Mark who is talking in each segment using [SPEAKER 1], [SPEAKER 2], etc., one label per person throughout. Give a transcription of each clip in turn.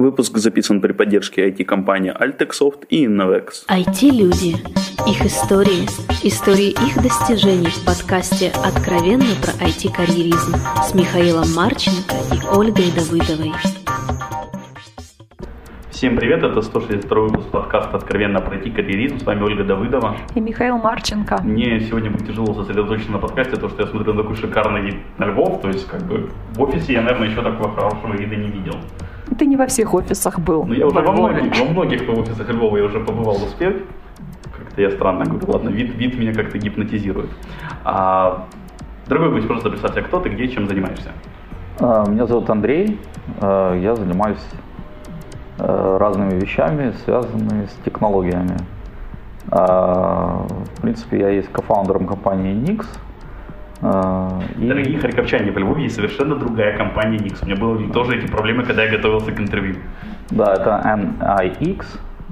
[SPEAKER 1] Выпуск записан при поддержке IT-компании Altexoft и Innovex.
[SPEAKER 2] IT-люди. Их истории. Истории их достижений в подкасте «Откровенно про IT-карьеризм» с Михаилом Марченко и Ольгой Давыдовой.
[SPEAKER 1] Всем привет, это 162 выпуск подкаста «Откровенно про IT-карьеризм». С вами Ольга Давыдова.
[SPEAKER 3] И Михаил Марченко.
[SPEAKER 1] Мне сегодня будет тяжело сосредоточиться на подкасте, потому что я смотрю на такой шикарный вид на Львов. То есть, как бы, в офисе я, наверное, еще такого хорошего вида не видел.
[SPEAKER 3] Ты не во всех офисах был.
[SPEAKER 1] Ну, я уже во многих, во многих офисах Львова я уже побывал успех. Как-то я странно говорю, ладно, вид, вид меня как-то гипнотизирует. А, дорогой гость, просто представься, кто ты, где, чем занимаешься?
[SPEAKER 4] А, меня зовут Андрей, а, я занимаюсь а, разными вещами, связанными с технологиями. В принципе, я есть кофаундером компании Nix,
[SPEAKER 1] и... Дорогие харьковчане, во Львове есть совершенно другая компания Nix. У меня были тоже эти проблемы, когда я готовился к интервью.
[SPEAKER 4] Да, это NIX.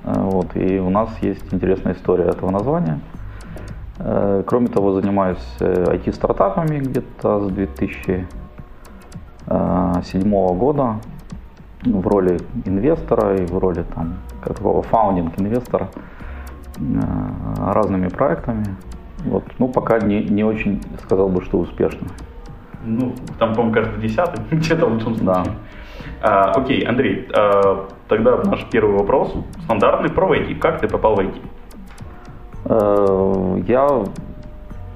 [SPEAKER 4] Вот, и у нас есть интересная история этого названия. Кроме того, занимаюсь IT-стартапами э, где-то с 2007 года в роли инвестора и в роли там, такого фаундинг-инвестора разными проектами. Вот, ну, пока не, не очень сказал бы, что успешно.
[SPEAKER 1] Ну, там, по-моему, каждый десятый, где-то в лучшем случае. Да. А, окей, Андрей, а, тогда наш первый вопрос, стандартный, про IT. Как ты попал в IT?
[SPEAKER 4] Э, я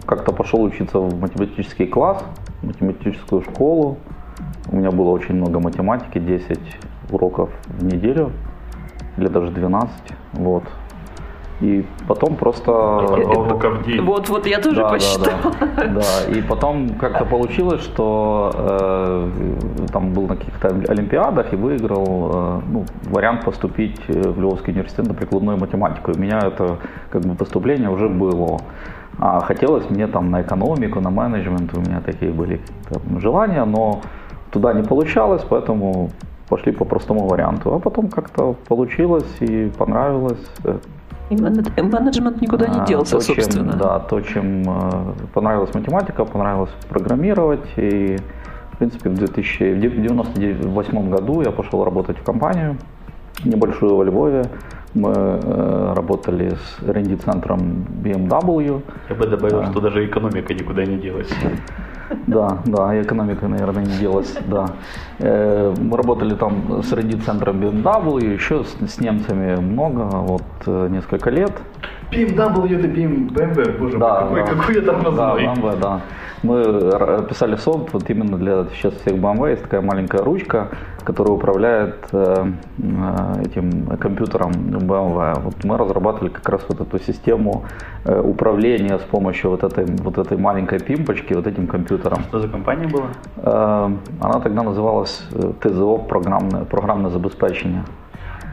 [SPEAKER 4] как-то пошел учиться в математический класс, математическую школу. У меня было очень много математики, 10 уроков в неделю, или даже 12. Вот. И потом просто...
[SPEAKER 3] Вот, вот, я тоже да, посчитала.
[SPEAKER 4] Да, да. да, и потом как-то получилось, что э, там был на каких-то олимпиадах и выиграл э, ну, вариант поступить в Львовский университет на прикладную математику. И у меня это как бы поступление уже было. А хотелось мне там на экономику, на менеджмент, у меня такие были там, желания, но туда не получалось, поэтому пошли по простому варианту. А потом как-то получилось и понравилось.
[SPEAKER 3] И менеджмент никуда не делся, то, собственно.
[SPEAKER 4] Чем, да, то, чем э, понравилась математика, понравилось программировать. И, в принципе, в 1998 году я пошел работать в компанию небольшую во Львове. Мы э, работали с R&D-центром BMW.
[SPEAKER 1] Я бы добавил, что даже экономика никуда не делась.
[SPEAKER 4] Да, да, экономика, наверное, не делась, да. Э, мы работали там с R&D-центром BMW, еще с, с немцами много, вот э, несколько лет.
[SPEAKER 1] BMW это BMW, боже
[SPEAKER 4] да,
[SPEAKER 1] мой, какой,
[SPEAKER 4] да.
[SPEAKER 1] какой я там назвал.
[SPEAKER 4] Да, BMW, да. Мы писали софт вот именно для сейчас всех BMW, есть такая маленькая ручка, которая управляет э, этим компьютером BMW. Вот мы разрабатывали как раз вот эту систему управления с помощью вот этой, вот этой маленькой пимпочки, вот этим компьютером.
[SPEAKER 1] Что за компания была?
[SPEAKER 4] Э, она тогда называлась э, ТЗО, программное, программное забезпечение.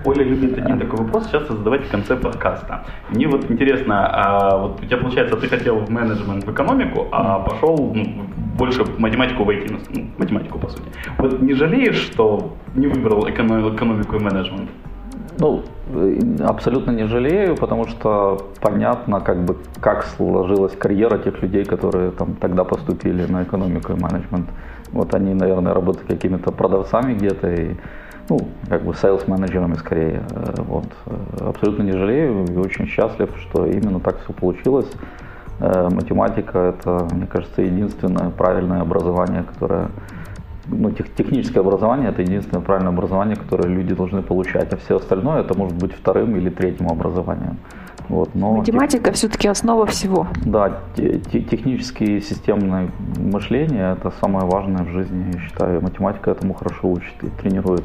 [SPEAKER 1] Оля любит один такой вопрос часто задавать в конце подкаста. Мне вот интересно, а вот у тебя получается, ты хотел в менеджмент, в экономику, а пошел ну, больше математику в IT, ну, математику по сути. Вот не жалеешь, что не выбрал экономику и менеджмент?
[SPEAKER 4] Ну, абсолютно не жалею, потому что понятно, как бы, как сложилась карьера тех людей, которые там тогда поступили на экономику и менеджмент. Вот они, наверное, работают какими-то продавцами где-то и ну, как бы сейлс-менеджерами скорее. Э, вот. Абсолютно не жалею и очень счастлив, что именно так все получилось. Э, математика – это, мне кажется, единственное правильное образование, которое ну, тех, техническое образование – это единственное правильное образование, которое люди должны получать, а все остальное – это может быть вторым или третьим образованием.
[SPEAKER 3] Вот, но Математика тех... все-таки основа всего.
[SPEAKER 4] Да, технические и системное мышление – это самое важное в жизни, я считаю. Математика этому хорошо учит и тренирует.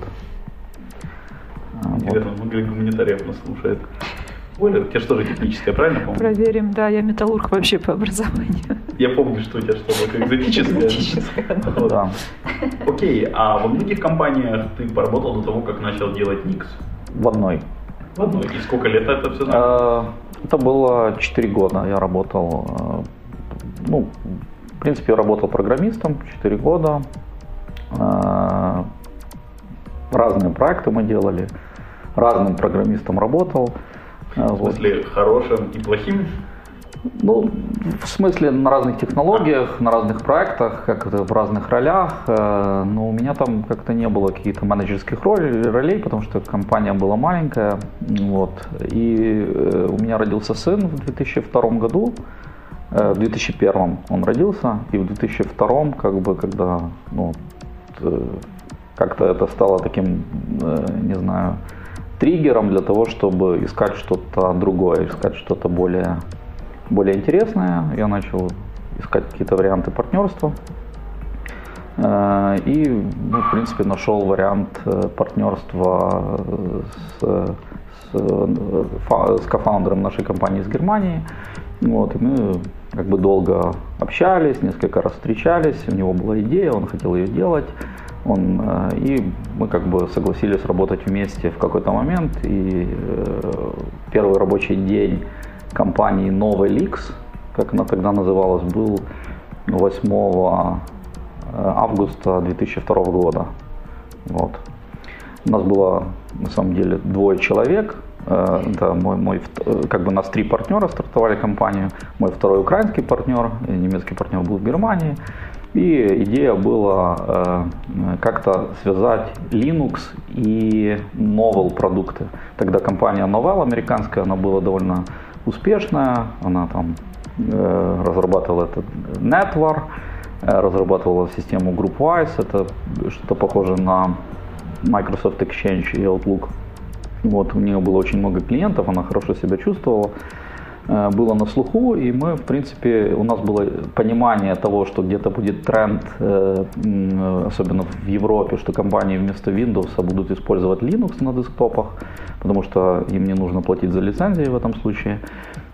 [SPEAKER 1] Интересно, вот. много ли гуманитариев нас слушает? Оля, у тебя что же техническое, правильно помню?
[SPEAKER 3] Проверим, да, я металлург вообще по образованию.
[SPEAKER 1] Я помню, что у тебя что-то экзотическое. Экзотическое,
[SPEAKER 4] да.
[SPEAKER 1] Окей, а во многих компаниях ты поработал до того, как начал делать Nix?
[SPEAKER 4] В одной.
[SPEAKER 1] Одной. И сколько лет это все заняло?
[SPEAKER 4] Это было 4 года. Я работал, э, ну, в принципе, я работал программистом 4 года. Э, разные проекты мы делали, разным программистом работал.
[SPEAKER 1] В смысле, вот. хорошим и плохим?
[SPEAKER 4] Ну, в смысле, на разных технологиях, на разных проектах, как это в разных ролях. Э, но у меня там как-то не было каких-то менеджерских ролей, потому что компания была маленькая. Вот. И э, у меня родился сын в 2002 году. Э, в 2001 он родился, и в 2002, как бы, когда, ну, как-то это стало таким, не знаю, триггером для того, чтобы искать что-то другое, искать что-то более более интересное. Я начал искать какие-то варианты партнерства. Э, и, ну, в принципе, нашел вариант э, партнерства с, с, с кофаундером нашей компании из Германии. Вот, и мы как бы долго общались, несколько раз встречались, у него была идея, он хотел ее делать. Он, э, и мы как бы согласились работать вместе в какой-то момент. И первый рабочий день компании Leaks, как она тогда называлась, был 8 э, августа 2002 года. Вот. У нас было на самом деле двое человек. Э, это мой, мой, как бы нас три партнера стартовали компанию. Мой второй украинский партнер, немецкий партнер был в Германии. И идея была э, как-то связать Linux и Novel продукты. Тогда компания Novell американская, она была довольно успешная. Она там э, разрабатывала этот Netwar, э, разрабатывала систему GroupWise. Это что-то похоже на Microsoft Exchange и Outlook. Вот, у нее было очень много клиентов, она хорошо себя чувствовала. Э, было на слуху, и мы, в принципе, у нас было понимание того, что где-то будет тренд, э, особенно в Европе, что компании вместо Windows будут использовать Linux на десктопах, потому что им не нужно платить за лицензии в этом случае.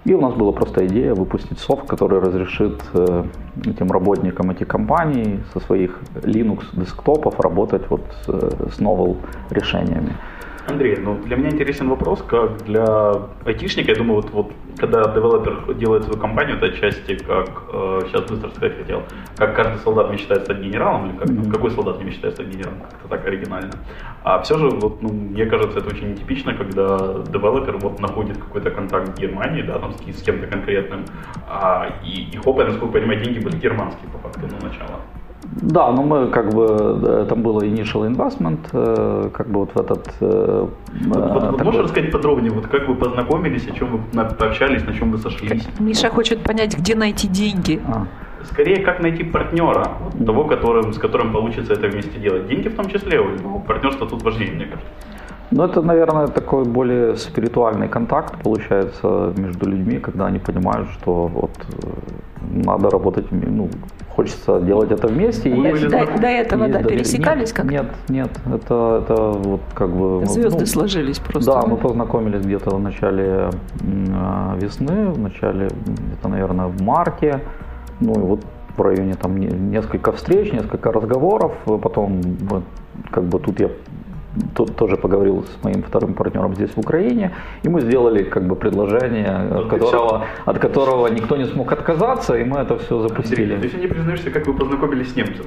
[SPEAKER 4] И у нас была просто идея выпустить софт, который разрешит э, этим работникам этих компаний со своих Linux десктопов работать вот с, novel решениями.
[SPEAKER 1] Андрей, ну для меня интересен вопрос, как для айтишника, я думаю, вот, вот когда девелопер делает свою компанию, это отчасти как, э, сейчас быстро сказать хотел, как каждый солдат мечтает стать генералом, или как, mm-hmm. какой солдат не мечтает стать генералом, как-то так оригинально. А все же, вот, ну, мне кажется, это очень нетипично, когда девелопер вот находит какой-то контакт в Германии, да, там с, с кем-то конкретным, а, и, и хоп, я, насколько понимаю, деньги были германские по факту на начало.
[SPEAKER 4] Да, но мы как бы, э, там было initial investment, э, как бы вот в этот...
[SPEAKER 1] Э, вот, вот, такой... Можешь рассказать подробнее, вот как вы познакомились, о чем вы пообщались, на чем вы сошлись?
[SPEAKER 3] Миша хочет понять, где найти деньги. А.
[SPEAKER 1] Скорее, как найти партнера, вот, того, которым, с которым получится это вместе делать. Деньги в том числе, партнерство тут важнее, мне кажется.
[SPEAKER 4] Ну, это, наверное, такой более спиритуальный контакт получается между людьми, когда они понимают, что вот надо работать, ну, хочется делать это вместе.
[SPEAKER 3] До, есть, до, до этого, есть, да, пересекались как-то?
[SPEAKER 4] Нет, нет, это, это вот как бы...
[SPEAKER 3] Звезды ну, сложились просто.
[SPEAKER 4] Да, мы познакомились где-то в начале весны, в начале, где-то, наверное, в марте, ну и вот в районе там несколько встреч, несколько разговоров, потом как бы тут я тоже поговорил с моим вторым партнером здесь в Украине, и мы сделали как бы предложение, от которого, от которого никто не смог отказаться, и мы это все запустили.
[SPEAKER 1] Андрей, ты не признаешься, как вы познакомились с немцем?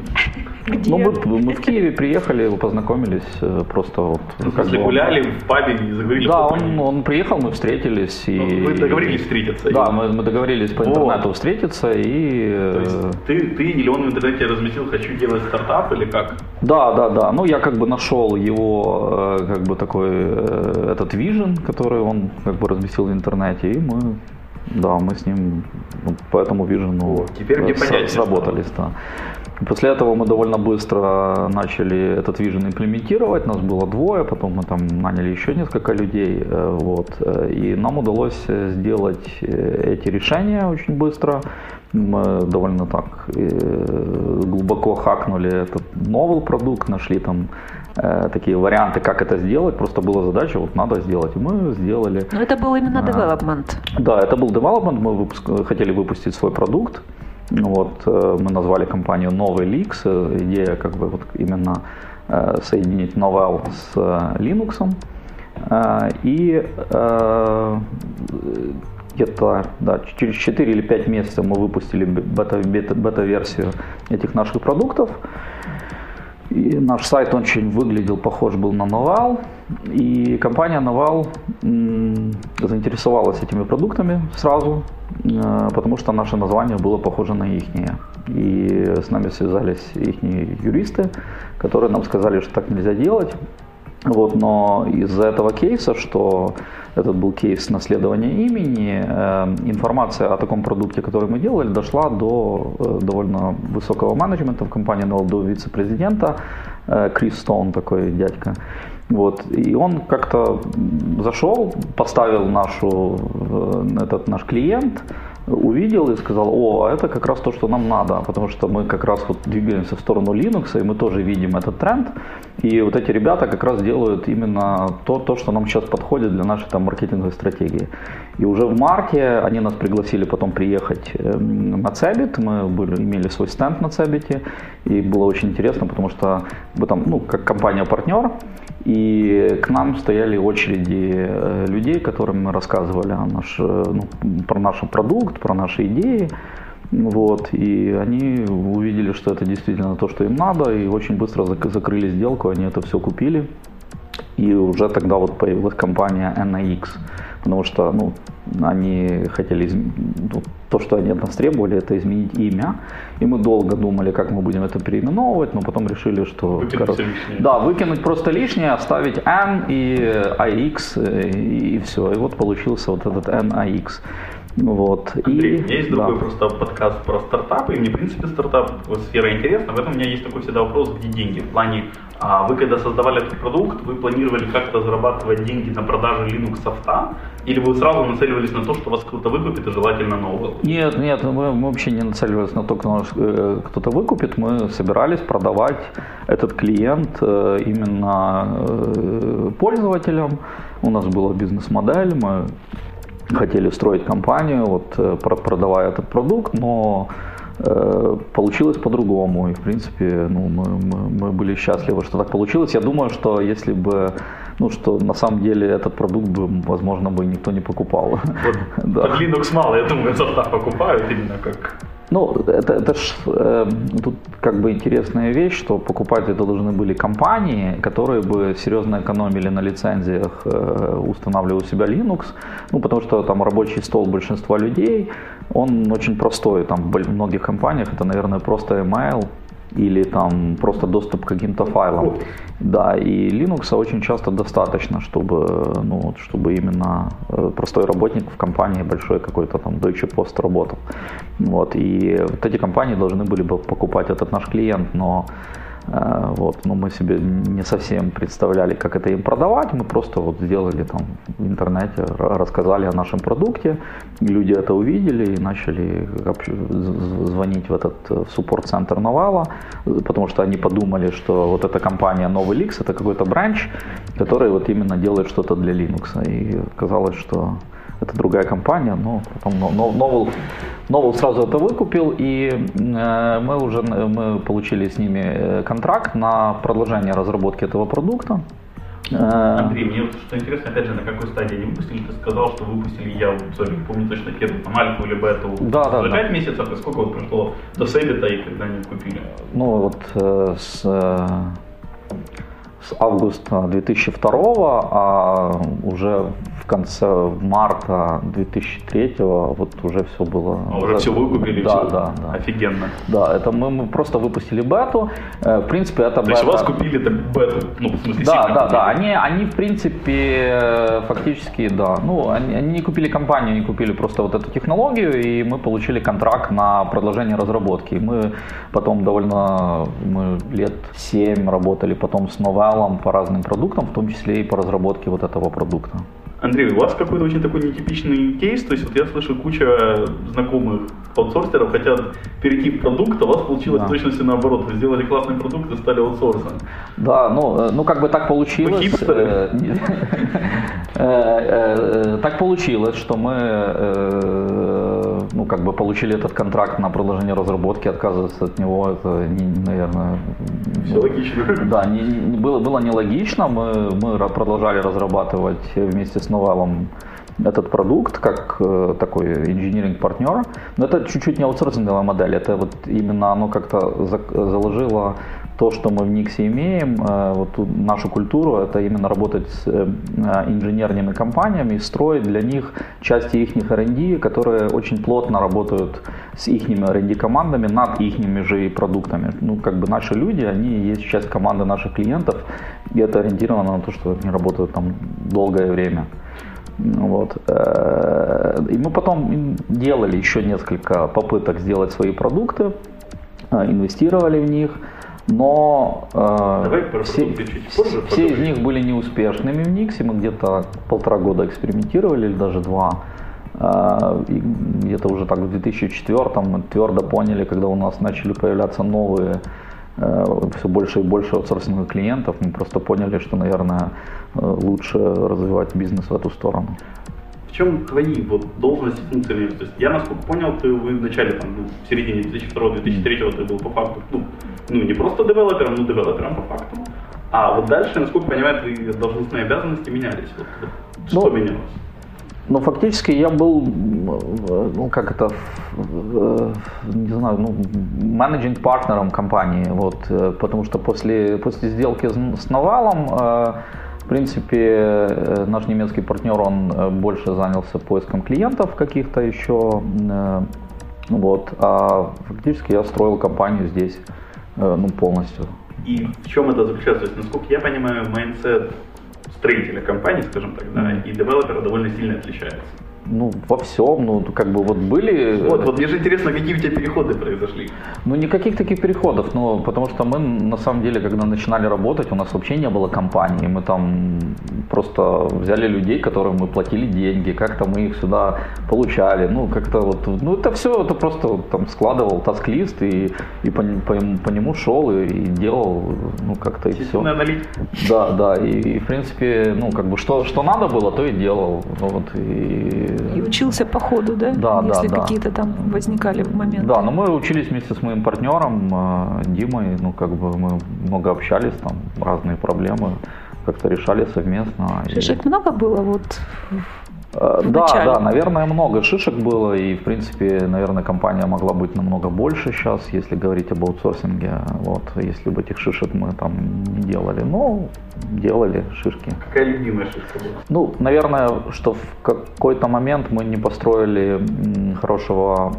[SPEAKER 4] Где? Ну, мы, мы в Киеве приехали, познакомились э, просто вот.
[SPEAKER 1] Ну, как бы гуляли в пабе и заговорили.
[SPEAKER 4] Да, он, он приехал, мы встретились. И,
[SPEAKER 1] ну, вы договорились встретиться?
[SPEAKER 4] Да, мы, мы договорились по интернету О. встретиться и...
[SPEAKER 1] То есть э, ты, ты или он в интернете разместил «хочу делать стартап» или как?
[SPEAKER 4] Да, да, да. Ну, я как бы нашел его Э, как бы такой э, этот вижен, который он как бы разместил в интернете, и мы, да, мы с ним ну, по этому вижену
[SPEAKER 1] Теперь мне понятнее
[SPEAKER 4] сработались, да. После этого мы довольно быстро начали этот вижен имплементировать. Нас было двое, потом мы там наняли еще несколько людей. Э, вот, и нам удалось сделать эти решения очень быстро. Мы довольно так глубоко хакнули этот новый продукт, нашли там Э, такие варианты, как это сделать. Просто была задача, вот надо сделать. И мы сделали.
[SPEAKER 3] Но это был именно development.
[SPEAKER 4] Да, это был development. Мы выпуск, хотели выпустить свой продукт. Вот, э, мы назвали компанию Новый Leaks. Идея как бы вот именно э, соединить Novell с Linux. И где-то да, через 4 или 5 месяцев мы выпустили бета-версию бета, бета этих наших продуктов. И наш сайт очень выглядел, похож был на Новал. И компания Новал заинтересовалась этими продуктами сразу, э, потому что наше название было похоже на их. И с нами связались их юристы, которые нам сказали, что так нельзя делать. Вот, но из-за этого кейса, что этот был кейс наследования имени, э, информация о таком продукте, который мы делали, дошла до э, довольно высокого менеджмента в компании, до вице-президента э, Крис Стоун, такой дядька. Вот. И он как-то зашел, поставил нашу, этот наш клиент, увидел и сказал, о, это как раз то, что нам надо, потому что мы как раз вот двигаемся в сторону Linux, и мы тоже видим этот тренд. И вот эти ребята как раз делают именно то, то что нам сейчас подходит для нашей там маркетинговой стратегии. И уже в марте они нас пригласили потом приехать эм, на Цебит, мы были, имели свой стенд на Цебите, и было очень интересно, потому что мы там, ну, как компания-партнер, и к нам стояли очереди э, людей, которым мы рассказывали о наш, э, ну, про наш продукт, про наши идеи. Вот, и они увидели, что это действительно то, что им надо, и очень быстро закрыли сделку, они это все купили. И уже тогда вот появилась компания NAX, потому что ну, они хотели, ну, то, что они от нас требовали, это изменить имя. И мы долго думали, как мы будем это переименовывать, но потом решили, что...
[SPEAKER 1] Выкинуть лишнее.
[SPEAKER 4] Да, выкинуть просто лишнее, оставить N и IX, и, и все. И вот получился вот этот NAX. Вот.
[SPEAKER 1] Андрей,
[SPEAKER 4] и,
[SPEAKER 1] у меня есть
[SPEAKER 4] да.
[SPEAKER 1] другой просто подкаст про стартапы, и мне, в принципе, стартап сфера интересна. В этом у меня есть такой всегда вопрос, где деньги. В плане, а вы когда создавали этот продукт, вы планировали как-то зарабатывать деньги на продаже Linux софта, или вы сразу нацеливались на то, что вас кто-то выкупит, и желательно нового?
[SPEAKER 4] Нет, нет, мы, мы вообще не нацеливались на то, кто нас, э, кто-то выкупит. Мы собирались продавать этот клиент э, именно э, пользователям. У нас была бизнес-модель, мы хотели строить компанию, вот э, про- продавая этот продукт, но э, получилось по-другому. И, в принципе, ну, мы, мы, мы были счастливы, что так получилось. Я думаю, что если бы, ну, что на самом деле этот продукт бы, возможно, бы никто не покупал.
[SPEAKER 1] Вот
[SPEAKER 4] Да.
[SPEAKER 1] под Linux мало, я думаю, софта покупают именно как...
[SPEAKER 4] Ну, это, это ж э, тут как бы интересная вещь, что покупать это должны были компании, которые бы серьезно экономили на лицензиях, э, устанавливая у себя Linux, ну, потому что там рабочий стол большинства людей, он очень простой, там в многих компаниях это, наверное, просто email, или там просто доступ к каким-то файлам. Да, и Linux очень часто достаточно, чтобы, ну, вот, чтобы именно э, простой работник в компании большой какой-то там Deutsche Post работал. Вот, и вот эти компании должны были бы покупать этот наш клиент, но вот, но мы себе не совсем представляли, как это им продавать. Мы просто вот сделали там в интернете, рассказали о нашем продукте. Люди это увидели и начали звонить в этот э, в суппорт-центр Новала, э, потому что они подумали, что вот эта компания Новый Lix это какой-то бранч, который вот именно делает что-то для Linux. И оказалось, что это другая компания, но потом Новел, Новел сразу это выкупил, и э, мы уже мы получили с ними э, контракт на продолжение разработки этого продукта. Э,
[SPEAKER 1] Андрей, мне вот что интересно, опять же, на какой стадии они выпустили? Ты сказал, что выпустили, я вот, не помню точно первую, там, альфу или бету
[SPEAKER 4] Да, да,
[SPEAKER 1] за
[SPEAKER 4] да.
[SPEAKER 1] 5 месяцев, и сколько вот прошло до Сэбита, и когда они купили?
[SPEAKER 4] Ну вот э, с, э, с августа 2002, а уже в конце марта 2003 вот уже все было.
[SPEAKER 1] А уже все выкупили,
[SPEAKER 4] Да,
[SPEAKER 1] все
[SPEAKER 4] да, да.
[SPEAKER 1] офигенно.
[SPEAKER 4] Да, это мы, мы просто выпустили бету. Э, В принципе, это
[SPEAKER 1] То есть у вас
[SPEAKER 4] бета-
[SPEAKER 1] купили это бету, ну, в смысле,
[SPEAKER 4] Да, да,
[SPEAKER 1] купили.
[SPEAKER 4] да. Они, они, в принципе, фактически, да. Ну, они, они не купили компанию, они купили просто вот эту технологию, и мы получили контракт на продолжение разработки. И мы потом довольно, мы лет 7 работали потом с Novell по разным продуктам, в том числе и по разработке вот этого продукта.
[SPEAKER 1] Андрей, у вас какой-то очень такой нетипичный кейс, то есть вот я слышу куча знакомых аутсорсеров хотят перейти в продукт, а у вас получилось
[SPEAKER 4] Да.
[SPEAKER 1] в точности наоборот. Вы сделали классный продукт и стали аутсорсом.
[SPEAKER 4] Да, ну, э, ну как бы так получилось. Э, э, Так получилось, что мы, ну как бы получили этот контракт на продолжение разработки, отказываться от него, это, не- наверное,
[SPEAKER 1] Все логично.
[SPEAKER 4] да, не, не- было, было нелогично. Мы, мы продолжали разрабатывать вместе с Новелом этот продукт как э, такой инжиниринг партнер. Но это чуть-чуть не аутсорсинговая модель, это вот именно оно как-то за- заложило то, что мы в Никсе имеем, э, вот нашу культуру, это именно работать с э, инженерными компаниями, строить для них части их R&D, которые очень плотно работают с их R&D командами над их же и продуктами. Ну, как бы наши люди, они есть часть команды наших клиентов, и это ориентировано на то, что они работают там долгое время. Вот. Э, и мы потом делали еще несколько попыток сделать свои продукты, инвестировали в них, но э, все, позже, все из них были неуспешными в Никсе. Мы где-то полтора года экспериментировали, или даже два. Э, где-то уже так в 2004 мы твердо поняли, когда у нас начали появляться новые э, все больше и больше аутсорсинговых клиентов, мы просто поняли, что, наверное, э, лучше развивать бизнес в эту сторону
[SPEAKER 1] в чем твои вот должности, функции? То есть я, насколько понял, ты в начале, там, ну, в середине 2002-2003 ты был по факту, ну, ну, не просто девелопером, но девелопером по факту. А вот дальше, насколько я понимаю, твои должностные обязанности менялись. Вот, вот, что ну, менялось?
[SPEAKER 4] Ну, фактически я был, ну, как это, не знаю, ну, менеджинг партнером компании, вот, э, потому что после, после сделки с Навалом э, в принципе, э, наш немецкий партнер, он э, больше занялся поиском клиентов каких-то еще. Э, вот. А фактически я строил компанию здесь ну, полностью.
[SPEAKER 1] И в чем это заключается? То есть, насколько я понимаю, mindset строителя компании, скажем так, да, mm-hmm. и девелопера довольно сильно отличается.
[SPEAKER 4] Ну, во всем, ну, как бы вот были...
[SPEAKER 1] Вот, вот мне же интересно, какие у тебя переходы произошли.
[SPEAKER 4] Ну, никаких таких переходов, ну, потому что мы, на самом деле, когда начинали работать, у нас вообще не было компании, мы там просто взяли людей, которым мы платили деньги, как-то мы их сюда получали, ну, как-то вот, ну, это все, это просто там складывал таск-лист и, и по, по, по нему шел и, и делал, ну, как-то и все.
[SPEAKER 1] Аналитик.
[SPEAKER 4] Да, да, и, и, в принципе, ну, как бы, что, что надо было, то и делал, вот, и
[SPEAKER 3] и учился по ходу, да?
[SPEAKER 4] Да,
[SPEAKER 3] Если
[SPEAKER 4] да,
[SPEAKER 3] какие-то там возникали моменты.
[SPEAKER 4] Да, но мы учились вместе с моим партнером э, Димой, ну как бы мы много общались, там разные проблемы как-то решали совместно.
[SPEAKER 3] Шишек и... много было вот
[SPEAKER 4] Э, да, да, наверное, много шишек было, и, в принципе, наверное, компания могла быть намного больше сейчас, если говорить об аутсорсинге. Вот, если бы этих шишек мы там не делали, но делали шишки.
[SPEAKER 1] Какая любимая шишка была?
[SPEAKER 4] Ну, наверное, что в какой-то момент мы не построили хорошего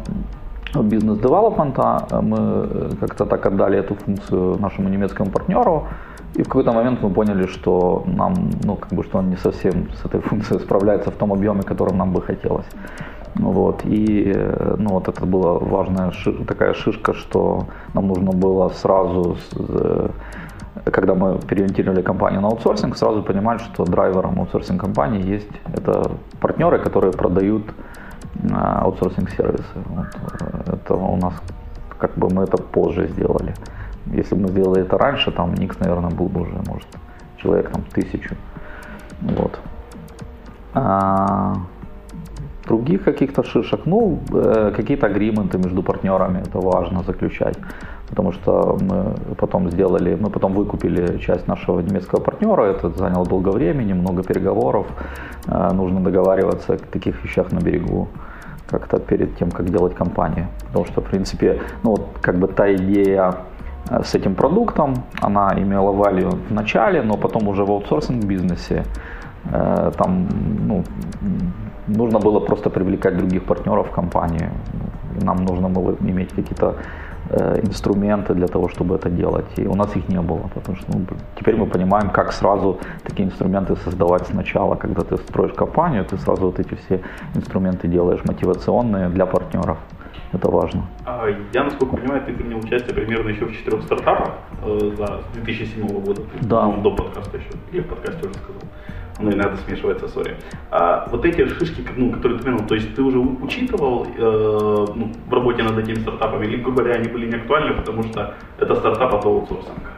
[SPEAKER 4] бизнес-девелопмента, мы э, как-то так отдали эту функцию нашему немецкому партнеру, и в какой-то момент мы поняли, что нам, ну, как бы, что он не совсем с этой функцией справляется в том объеме, которым нам бы хотелось. Вот. И э, ну, вот это была важная такая шишка, что нам нужно было сразу, э, когда мы переориентировали компанию на аутсорсинг, сразу понимать, что драйвером аутсорсинг компании есть это партнеры, которые продают э, аутсорсинг сервисы. Вот. Это у нас как бы мы это позже сделали. Если бы мы сделали это раньше, там Никс, наверное, был бы уже, может, человек там тысячу. Вот. А, других каких-то шишек, ну, э, какие-то агрименты между партнерами, это важно заключать. Потому что мы потом сделали, мы потом выкупили часть нашего немецкого партнера, это заняло долго времени, много переговоров, э, нужно договариваться о таких вещах на берегу как-то перед тем, как делать компанию. Потому что, в принципе, ну вот как бы та идея с этим продуктом. Она имела value в начале, но потом уже в аутсорсинг бизнесе э, там ну, нужно было просто привлекать других партнеров в компании. Нам нужно было иметь какие-то э, инструменты для того, чтобы это делать. И у нас их не было, потому что ну, теперь мы понимаем, как сразу такие инструменты создавать сначала. Когда ты строишь компанию, ты сразу вот эти все инструменты делаешь мотивационные для партнеров. Это важно.
[SPEAKER 1] А, я, насколько понимаю, ты принял участие примерно еще в четырех стартапах э, за 2007 года.
[SPEAKER 4] Да.
[SPEAKER 1] Ну, до подкаста еще. Или в подкасте уже сказал. Ну, и надо смешивается, сори. А вот эти шишки, ну, которые ты принял, то есть ты уже учитывал э, ну, в работе над этими стартапами, или, грубо говоря, они были не актуальны, потому что это стартап от аутсорсинга?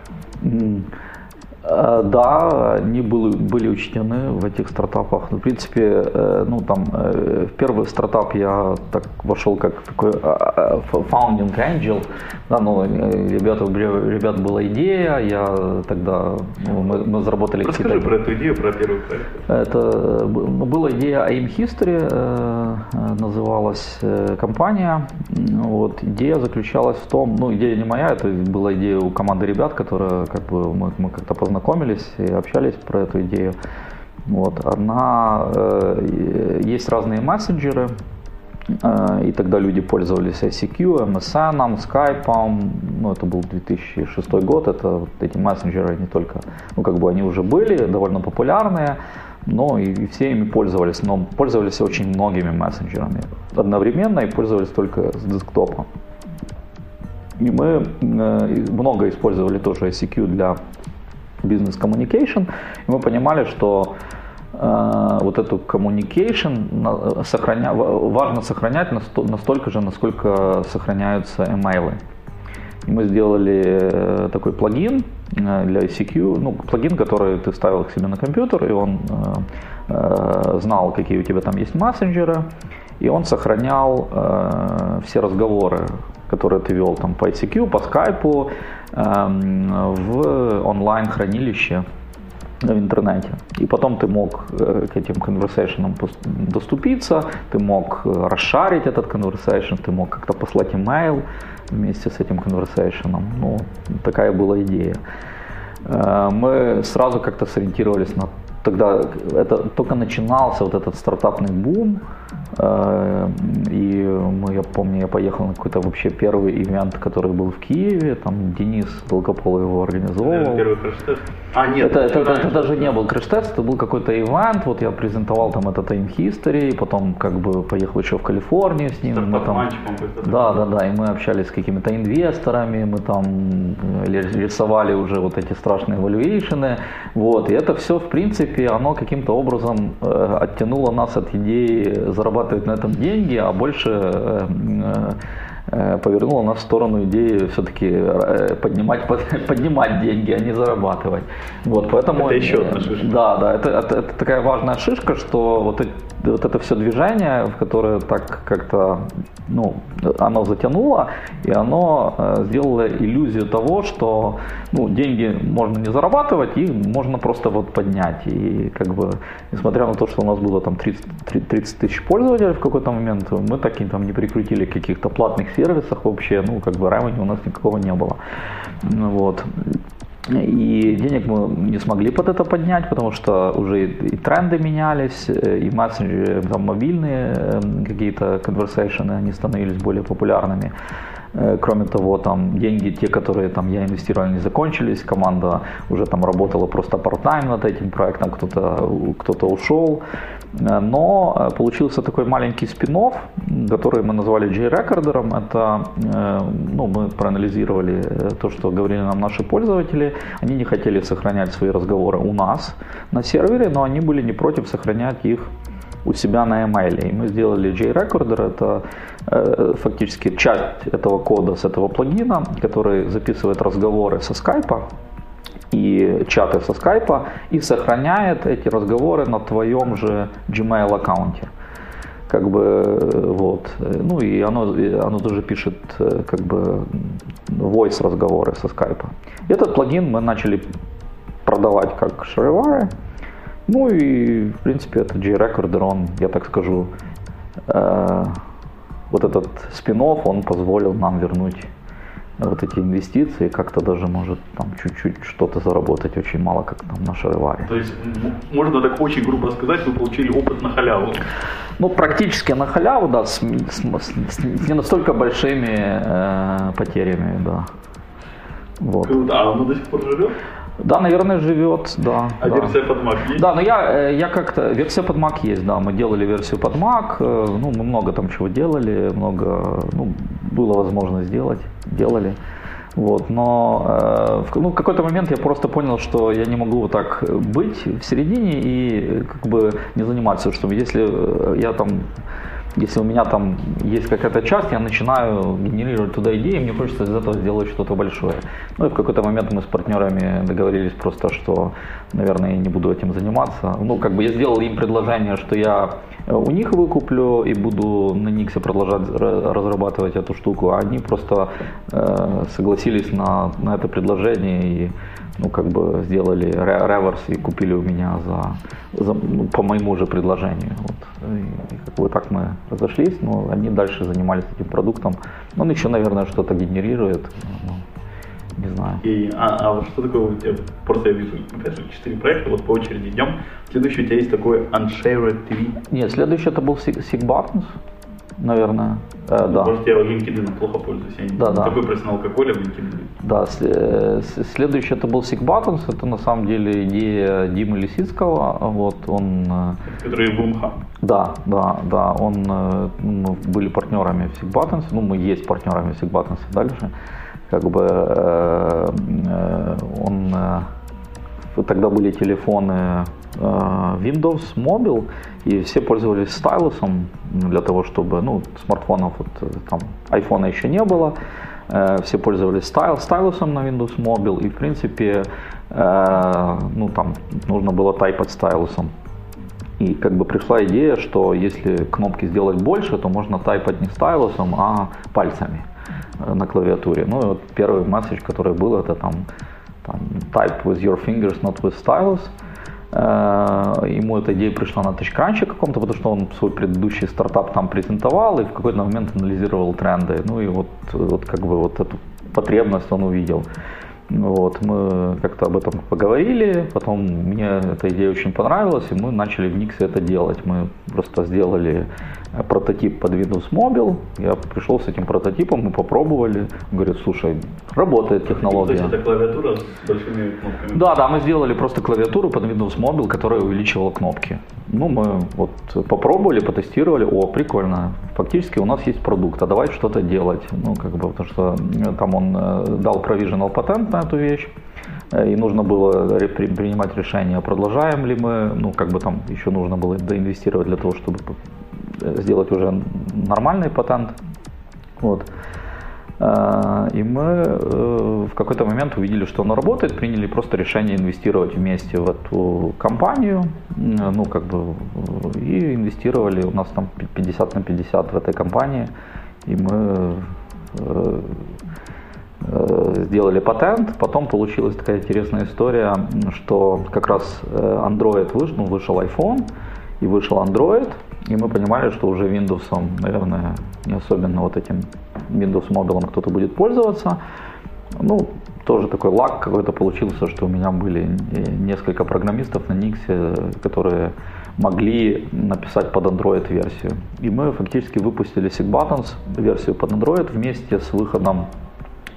[SPEAKER 4] Да, они были, были учтены в этих стартапах. В принципе, э, ну там э, в первый стартап я так вошел как такой founding angel. Да, ну, ребята, ребят была идея, я тогда ну, мы, мы заработали
[SPEAKER 1] Расскажи про эту идею, про первый проект.
[SPEAKER 4] Это ну, была идея AIM History, называлась компания. Вот, идея заключалась в том, ну идея не моя, это была идея у команды ребят, которые как бы мы, мы как-то познакомились познакомились и общались про эту идею. Вот. Она, э, есть разные мессенджеры, э, и тогда люди пользовались ICQ, MSN, Skype, ну это был 2006 год, это вот эти мессенджеры не только, ну как бы они уже были, довольно популярные, но и, и все ими пользовались, но пользовались очень многими мессенджерами одновременно и пользовались только с десктопа. И мы э, много использовали тоже ICQ для бизнес communication, и мы понимали, что э, вот эту communication сохраня, важно сохранять настолько же, насколько сохраняются имейлы. И мы сделали э, такой плагин э, для ICQ, ну, плагин, который ты ставил к себе на компьютер, и он э, э, знал, какие у тебя там есть мессенджеры, и он сохранял э, все разговоры, которые ты вел там по ICQ, по скайпу, э, в онлайн-хранилище в интернете. И потом ты мог э, к этим конверсейшенам доступиться, ты мог э, расшарить этот конверсейшн, ты мог как-то послать имейл вместе с этим конверсейшеном. Ну, такая была идея. Э, мы сразу как-то сориентировались на тогда это только начинался вот этот стартапный бум, э, и мы, я помню, я поехал на какой-то вообще первый ивент, который был в Киеве, там Денис Долгополов его организовывал.
[SPEAKER 1] Первый краш-тест? А, нет.
[SPEAKER 4] Это, это, это, это даже не был краш-тест, это был какой-то ивент, вот я презентовал там этот Time History, потом как бы поехал еще в Калифорнию с ним. Мы там, да, да, да, и мы общались с какими-то инвесторами, мы там э, рисовали уже вот эти страшные valuation, вот, и это все, в принципе, принципе, оно каким-то образом э, оттянуло нас от идеи зарабатывать на этом деньги, а больше э, э, повернуло нас в сторону идеи все-таки э, поднимать, поднимать деньги, а не зарабатывать. Вот, поэтому,
[SPEAKER 1] это еще одна шишка.
[SPEAKER 4] Да, да, это, это, это такая важная шишка, что вот, вот это все движение, в которое так как-то ну, оно затянуло, и оно э, сделало иллюзию того, что ну, деньги можно не зарабатывать, их можно просто вот поднять. И как бы, несмотря на то, что у нас было там 30, 30 тысяч пользователей в какой-то момент, мы так и там не прикрутили каких-то платных сервисах вообще, ну, как бы ревеню у нас никакого не было. Вот. И денег мы не смогли под это поднять, потому что уже и тренды менялись, э, и мессенджеры, там, мобильные эм, какие-то conversation, они становились более популярными. Э, кроме того, там деньги, те, которые там я инвестировал, не закончились. Команда уже там работала просто part-time над этим проектом, кто-то кто ушел. Э, но э, получился такой маленький спин который мы назвали J-рекордером. Это, ну, мы проанализировали то, что говорили нам наши пользователи. Они не хотели сохранять свои разговоры у нас на сервере, но они были не против сохранять их у себя на email. И мы сделали JRecorder, это э, фактически часть этого кода с этого плагина, который записывает разговоры со скайпа и чаты со скайпа и сохраняет эти разговоры на твоем же Gmail аккаунте. Как бы вот. Ну и оно оно тоже пишет э, как бы voice разговоры со скайпа. Этот плагин мы начали продавать как шаровары ну и, в принципе, это G-Recorder, он, я так скажу, э, вот этот спин он позволил нам вернуть вот эти инвестиции, как-то даже может там чуть-чуть что-то заработать, очень мало, как там на шароваре.
[SPEAKER 1] То есть, можно так очень грубо сказать, вы получили опыт на халяву?
[SPEAKER 4] Ну, практически на халяву, да, с, с, с, с не настолько большими э, потерями, да.
[SPEAKER 1] Вот. Круто, а оно до сих пор живет?
[SPEAKER 4] Да, наверное, живет, да.
[SPEAKER 1] А
[SPEAKER 4] да.
[SPEAKER 1] версия под Mac есть?
[SPEAKER 4] Да, но я, э, я как-то... Версия под Mac есть, да. Мы делали версию под Mac. Э, ну, мы много там чего делали, много... Ну, было возможно сделать, делали. Вот, но э, в ну, какой-то момент я просто понял, что я не могу вот так быть в середине и как бы не заниматься, что если я там если у меня там есть какая-то часть, я начинаю генерировать туда идеи, мне хочется из этого сделать что-то большое. Ну и в какой-то момент мы с партнерами договорились просто, что, наверное, я не буду этим заниматься. Ну, как бы я сделал им предложение, что я у них выкуплю и буду на Никсе продолжать разрабатывать эту штуку, а они просто э, согласились на, на это предложение и ну, как бы сделали реверс и купили у меня за, за ну, по моему же предложению. Вот. И, и как бы так мы разошлись, но они дальше занимались этим продуктом. Он еще, наверное, что-то генерирует. Но, не знаю.
[SPEAKER 1] И, а, а вот что такое у тебя, просто я вижу, опять же, четыре проекта, вот по очереди идем. Следующий у тебя есть такой Unshared TV.
[SPEAKER 4] Нет, следующий это был Sig Buttons наверное. Э, да.
[SPEAKER 1] Может, я LinkedIn плохо пользуюсь. Я
[SPEAKER 4] да, да.
[SPEAKER 1] такой профессионал, как Оля в LinkedIn.
[SPEAKER 4] Да, э, следующий это был Sig Buttons. Это на самом деле идея Димы Лисицкого. Вот он... Э,
[SPEAKER 1] Который в УМХ.
[SPEAKER 4] Да, да, да. Он, э, мы были партнерами в Sig Buttons. Ну, мы есть партнерами в Sig Buttons дальше. Как бы он... Тогда были телефоны Windows Mobile, и все пользовались стайлусом для того, чтобы, ну, смартфонов, вот, там, айфона еще не было, э, все пользовались стайл, стайлусом на Windows Mobile, и, в принципе, э, ну, там, нужно было тайпать стайлусом. И как бы пришла идея, что если кнопки сделать больше, то можно тайпать не стайлусом, а пальцами э, на клавиатуре. Ну и вот первый месседж, который был, это там, там type with your fingers, not with stylus. Э, ему эта идея пришла на тачкранче каком-то, потому что он свой предыдущий стартап там презентовал и в какой-то момент анализировал тренды. Ну и вот, вот как бы вот эту потребность он увидел. Вот, мы как-то об этом поговорили, потом мне эта идея очень понравилась, и мы начали в Никсе это делать. Мы просто сделали э, прототип под Windows Mobile, я пришел с этим прототипом, мы попробовали, говорит, слушай, работает технология.
[SPEAKER 1] То есть это клавиатура с большими кнопками?
[SPEAKER 4] Да, да, мы сделали просто клавиатуру под Windows Mobile, которая увеличивала кнопки. Ну, мы вот попробовали, потестировали, о, прикольно, фактически у нас есть продукт, а давай что-то делать. Ну, как бы, потому что э, там он э, дал provisional патент на эту вещь, э, и нужно было принимать решение, продолжаем ли мы, ну, как бы там еще нужно было доинвестировать для того, чтобы сделать уже нормальный патент. Вот. А, и мы э, в какой-то момент увидели, что оно работает, приняли просто решение инвестировать вместе в эту компанию, ну как бы, и инвестировали, у нас там 50 на 50 в этой компании, и мы э, э, сделали патент, потом получилась такая интересная история, что как раз Android вышел, ну, вышел iPhone, и вышел Android, и мы понимали, что уже Windows, наверное, не особенно вот этим Windows Mobile кто-то будет пользоваться. Ну, тоже такой лаг какой-то получился, что у меня были несколько программистов на Nix, которые могли написать под Android версию. И мы фактически выпустили SigButtons версию под Android вместе с выходом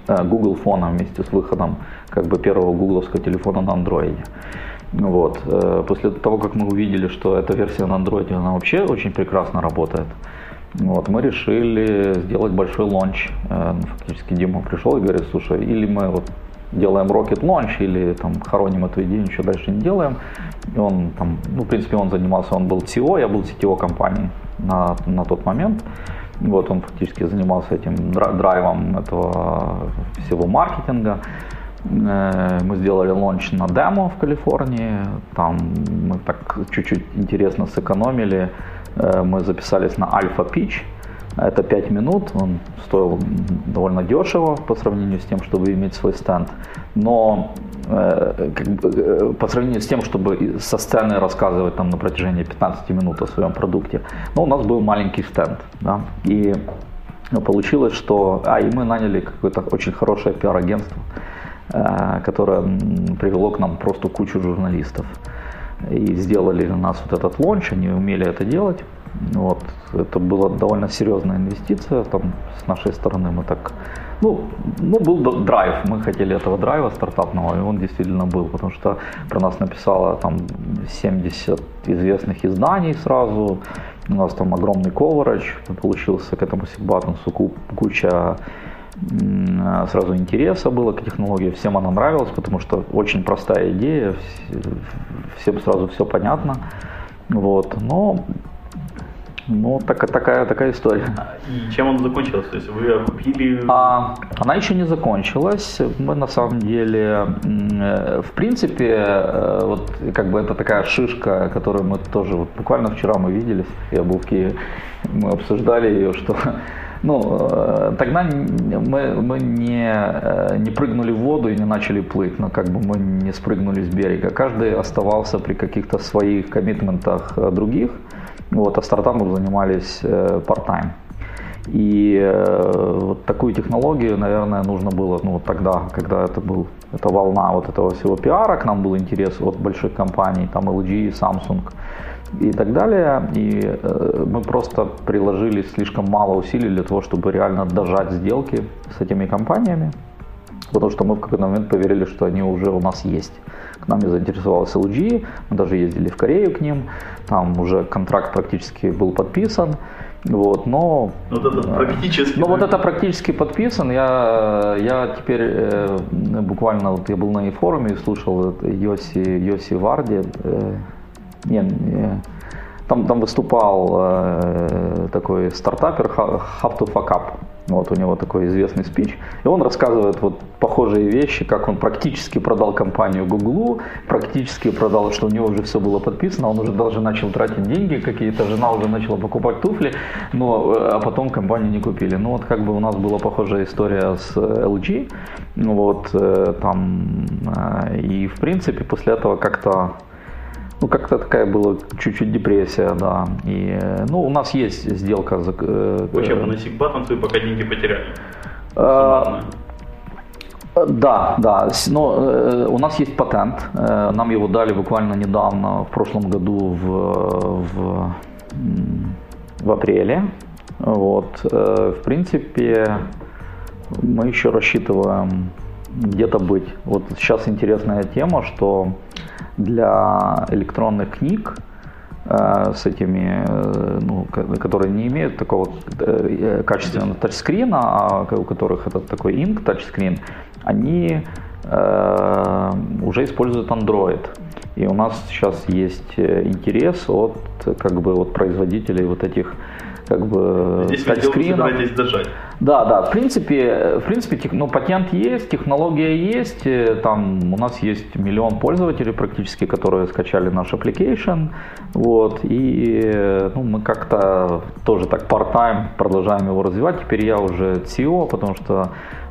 [SPEAKER 4] э, Google фона, вместе с выходом как бы первого гугловского телефона на Android. Вот. Э, после того, как мы увидели, что эта версия на Android, она вообще очень прекрасно работает, вот, мы решили сделать большой лонч. Э, ну, фактически Дима пришел и говорит, слушай, или мы вот делаем Rocket Launch, или там хороним эту идею, ничего дальше не делаем. И он там, ну, в принципе, он занимался, он был CTO, я был CTO компании на, на тот момент. Вот он фактически занимался этим драйвом этого всего маркетинга. Э, мы сделали лонч на демо в Калифорнии. Там мы так чуть-чуть интересно сэкономили. Э, мы записались на Альфа Pitch. Это 5 минут, он стоил довольно дешево по сравнению с тем, чтобы иметь свой стенд. Но э, как бы, по сравнению с тем, чтобы со сцены рассказывать там, на протяжении 15 минут о своем продукте, но у нас был маленький стенд. Да? И получилось, что... А, и мы наняли какое-то очень хорошее пиар-агентство, которое привело к нам просто кучу журналистов. И сделали у нас вот этот лонч, они умели это делать. Вот. Это была довольно серьезная инвестиция там, с нашей стороны. Мы так, ну, ну, был драйв, мы хотели этого драйва стартапного, и он действительно был, потому что про нас написало там 70 известных изданий сразу, у нас там огромный coverage, получился к этому Сигбатонсу куча сразу интереса было к технологии, всем она нравилась, потому что очень простая идея, всем сразу все понятно. Вот. Но Ну, так, такая, такая история.
[SPEAKER 1] И чем он закончился? То есть вы купили...
[SPEAKER 4] А, она еще не закончилась. Мы на самом деле, э, в принципе, э, вот как бы это такая шишка, которую мы тоже вот буквально вчера мы виделись, я был в Киеве, мы обсуждали ее, что ну, э, тогда мы, мы не, не прыгнули в воду и не начали плыть, но как бы мы не спрыгнули с берега. Каждый оставался при каких-то своих коммитментах других. Вот, а стартапом занимались э, part-time. И э, вот такую технологию, наверное, нужно было ну, вот тогда, когда это был, эта волна вот этого всего пиара, к нам был интерес от больших компаний, там LG, Samsung и так далее. И э, мы просто приложили слишком мало усилий для того, чтобы реально дожать сделки с этими компаниями, потому что мы в какой-то момент поверили, что они уже у нас есть. К нам заинтересовалась LG, мы даже ездили в Корею к ним, там уже контракт практически был подписан. Вот, но,
[SPEAKER 1] вот это практически.
[SPEAKER 4] Но вот это практически подписан. Я, я теперь э, буквально вот я был на форуме и слушал Йоси, Йоси Варди. Э, не, не, там, там выступал э, такой стартапер Have to Fuck Up. Вот у него такой известный спич. И он рассказывает вот похожие вещи, как он практически продал компанию Гуглу, практически продал, что у него уже все было подписано, он уже даже начал тратить деньги какие-то, жена уже начала покупать туфли, но, э, а потом компанию не купили. Ну вот как бы у нас была похожая история с LG, ну вот э, там, э, и в принципе после этого как-то ну, как-то такая была чуть-чуть депрессия, да. И, ну, у нас есть сделка.
[SPEAKER 1] Э, Почему? На Сигбаттон вы пока деньги потеряли?
[SPEAKER 4] А, да, да. Но э, у нас есть патент. Э, нам его дали буквально недавно, в прошлом году, в, в, в апреле. Вот. Э, в принципе, мы еще рассчитываем где-то быть. Вот сейчас интересная тема, что для электронных книг э, с этими, э, ну, которые не имеют такого э, качественного тачскрина, а у которых это такой Ink тачскрин, они уже используют Android. И у нас сейчас есть интерес от как бы от производителей вот этих как бы
[SPEAKER 1] Здесь.
[SPEAKER 4] Да, да, в принципе, в принципе, ну, патент есть, технология есть, э, там у нас есть миллион пользователей практически, которые скачали наш application, вот, и э, ну, мы как-то тоже так part-time продолжаем его развивать, теперь я уже CEO, потому что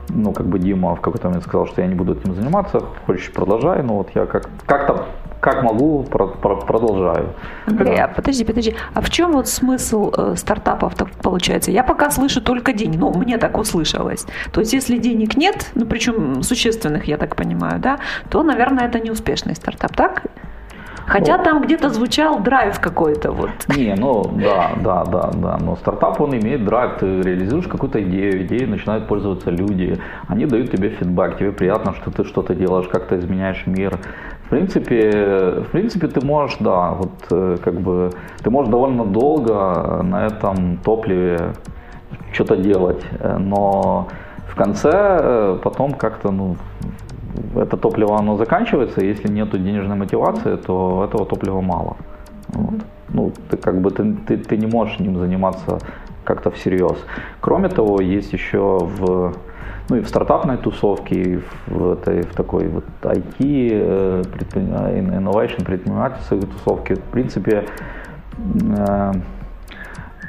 [SPEAKER 4] ну, как бы Дима в какой-то момент сказал, что я не буду этим заниматься, хочешь продолжай, ну вот я как- как-то как могу, про, про, продолжаю.
[SPEAKER 3] Андрей, а подожди, подожди, а в чем вот смысл э, стартапов так получается? Я пока слышу только деньги, ну, мне так услышалось. То есть, если денег нет, ну, причем существенных, я так понимаю, да, то, наверное, это не успешный стартап, так? Хотя ну, там где-то звучал драйв какой-то вот.
[SPEAKER 4] Не, ну да, да, да, да. Но стартап он имеет драйв. Ты реализуешь какую-то идею, идеей начинают пользоваться люди. Они дают тебе фидбэк, тебе приятно, что ты что-то делаешь, как то изменяешь мир. В принципе, в принципе, ты можешь, да, вот э, как бы, ты можешь довольно долго на этом топливе что-то делать, но в конце э, потом как-то, ну, это топливо оно заканчивается, если нет денежной мотивации, то этого топлива мало. Вот. Ну, ты как бы ты, ты, ты не можешь ним заниматься как-то всерьез. Кроме того, есть еще в ну и в стартапной тусовке, и в, этой, в такой вот IT, э, innovation, предпринимательской тусовке, в принципе, э,